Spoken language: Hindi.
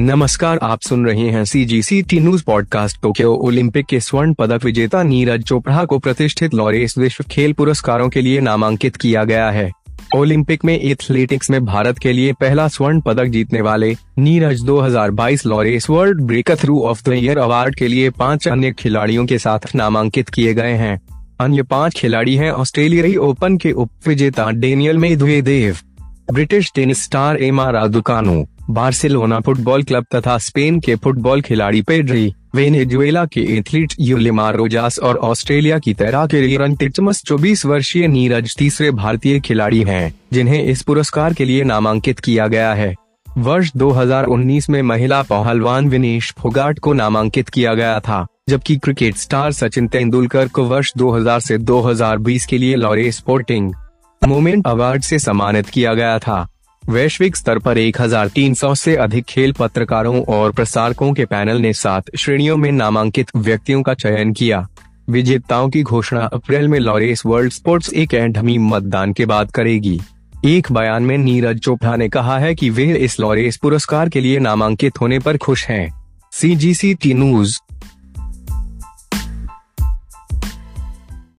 नमस्कार, आप सुन रहे हैं C G C T news podcast Tokyo Olympic के स्वर्ण पदक विजेता नीरज चोपड़ा को प्रतिष्ठित लॉरेस विश्व खेल पुरस्कारों के लिए नामांकित किया गया है। ओलंपिक में एथलेटिक्स में भारत के लिए पहला स्वर्ण पदक जीतने वाले Neeraj 2022 Laureus world breakthrough of the year award के लिए पाँच अन्य खिलाड़ियों के साथ नामांकित किए गए हैं। अन्य पाँच खिलाड़ी हैं ऑस्ट्रेलियाई ओपन के उप विजेता Daniil Medvedev. British tennis star Emma Raducanu, Barcelona football club तथा स्पेन के फुटबॉल खिलाड़ी पेड्री, वेनेजुएला के एथलीट यूलिमार रोजास और ऑस्ट्रेलिया की तैराक रियरन टिचमस चौबीस वर्षीय नीरज तीसरे भारतीय खिलाड़ी हैं, जिन्हें इस पुरस्कार के लिए नामांकित किया गया है। वर्ष 2019 में महिला पहलवान विनेश फोगाट को नामांकित किया गया था, जबकि क्रिकेट स्टार सचिन तेंदुलकर को वर्ष 2000 से 2020 के लिए लॉरे स्पोर्टिंग मोमेंट अवार्ड से सम्मानित किया गया था। वैश्विक स्तर पर 1300 से अधिक खेल पत्रकारों और प्रसारकों के पैनल ने सात श्रेणियों में नामांकित व्यक्तियों का चयन किया। विजेताओं की घोषणा अप्रैल में लॉरेस वर्ल्ड स्पोर्ट्स एक एंडमी मतदान के बाद करेगी। एक बयान में नीरज चोपड़ा ने कहा है कि वे इस लॉरेस पुरस्कार के लिए नामांकित होने पर खुश हैं। C G C T news